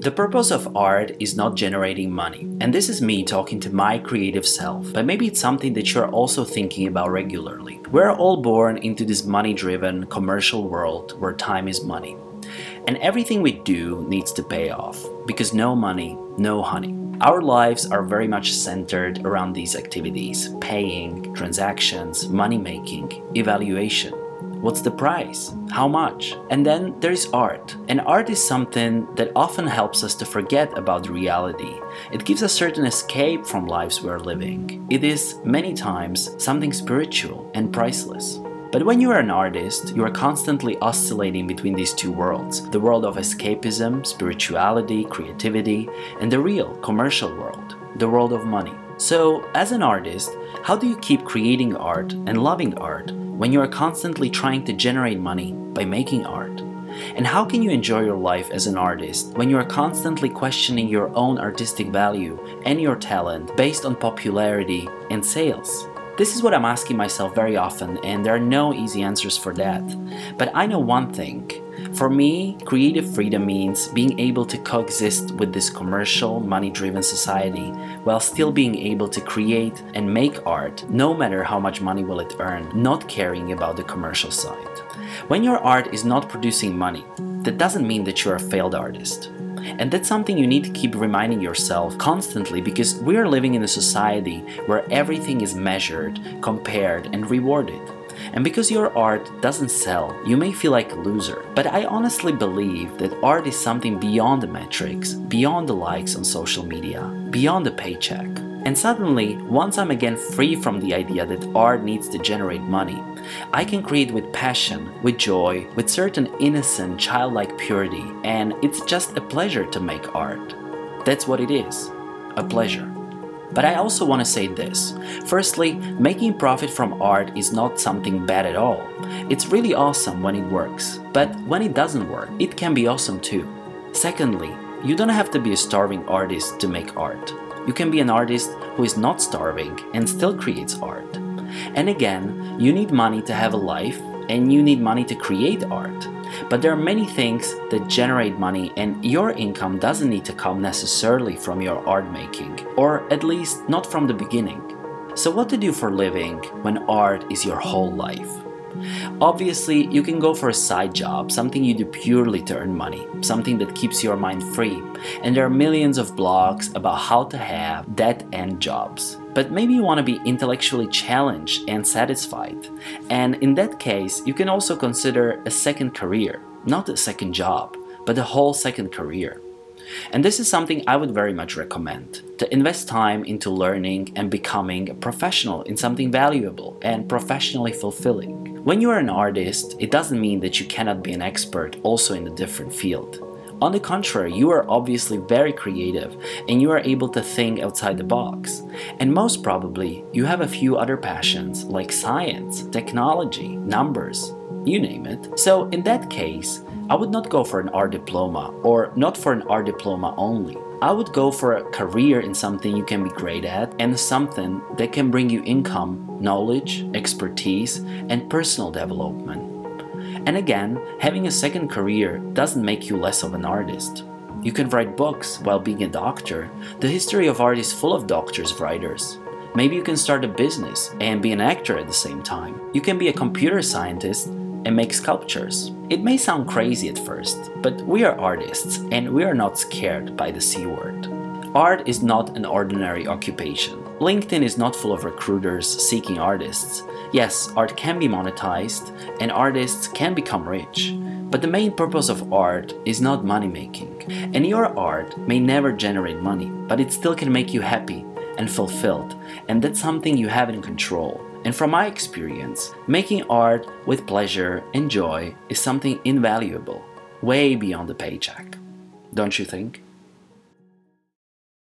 The purpose of art is not generating money. And this is me talking to my creative self, but maybe it's something that you're also thinking about regularly. We're all born into this money driven commercial world where time is money. And everything we do needs to pay off because no money, no honey. Our lives are very much centered around these activities paying, transactions, money making, evaluation. What's the price? How much? And then there's art. And art is something that often helps us to forget about reality. It gives a certain escape from lives we're living. It is, many times, something spiritual and priceless. But when you are an artist, you are constantly oscillating between these two worlds the world of escapism, spirituality, creativity, and the real, commercial world, the world of money. So, as an artist, how do you keep creating art and loving art when you are constantly trying to generate money by making art? And how can you enjoy your life as an artist when you are constantly questioning your own artistic value and your talent based on popularity and sales? This is what I'm asking myself very often, and there are no easy answers for that. But I know one thing. For me, creative freedom means being able to coexist with this commercial, money driven society while still being able to create and make art no matter how much money will it earn, not caring about the commercial side. When your art is not producing money, that doesn't mean that you're a failed artist. And that's something you need to keep reminding yourself constantly because we are living in a society where everything is measured, compared, and rewarded. And because your art doesn't sell, you may feel like a loser. But I honestly believe that art is something beyond the metrics, beyond the likes on social media, beyond the paycheck. And suddenly, once I'm again free from the idea that art needs to generate money, I can create with passion, with joy, with certain innocent, childlike purity, and it's just a pleasure to make art. That's what it is a pleasure. But I also want to say this. Firstly, making profit from art is not something bad at all. It's really awesome when it works. But when it doesn't work, it can be awesome too. Secondly, you don't have to be a starving artist to make art. You can be an artist who is not starving and still creates art. And again, you need money to have a life and you need money to create art. But there are many things that generate money, and your income doesn't need to come necessarily from your art making, or at least not from the beginning. So, what to do for living when art is your whole life? Obviously, you can go for a side job, something you do purely to earn money, something that keeps your mind free. And there are millions of blogs about how to have dead end jobs. But maybe you want to be intellectually challenged and satisfied. And in that case, you can also consider a second career, not a second job, but a whole second career. And this is something I would very much recommend to invest time into learning and becoming a professional in something valuable and professionally fulfilling. When you are an artist, it doesn't mean that you cannot be an expert also in a different field. On the contrary, you are obviously very creative and you are able to think outside the box. And most probably, you have a few other passions like science, technology, numbers, you name it. So, in that case, I would not go for an art diploma or not for an art diploma only. I would go for a career in something you can be great at and something that can bring you income, knowledge, expertise, and personal development. And again, having a second career doesn't make you less of an artist. You can write books while being a doctor. The history of art is full of doctors, writers. Maybe you can start a business and be an actor at the same time. You can be a computer scientist and make sculptures. It may sound crazy at first, but we are artists and we are not scared by the C word. Art is not an ordinary occupation. LinkedIn is not full of recruiters seeking artists. Yes, art can be monetized and artists can become rich. But the main purpose of art is not money making. And your art may never generate money, but it still can make you happy and fulfilled, and that's something you have in control. And from my experience, making art with pleasure and joy is something invaluable, way beyond the paycheck. Don't you think?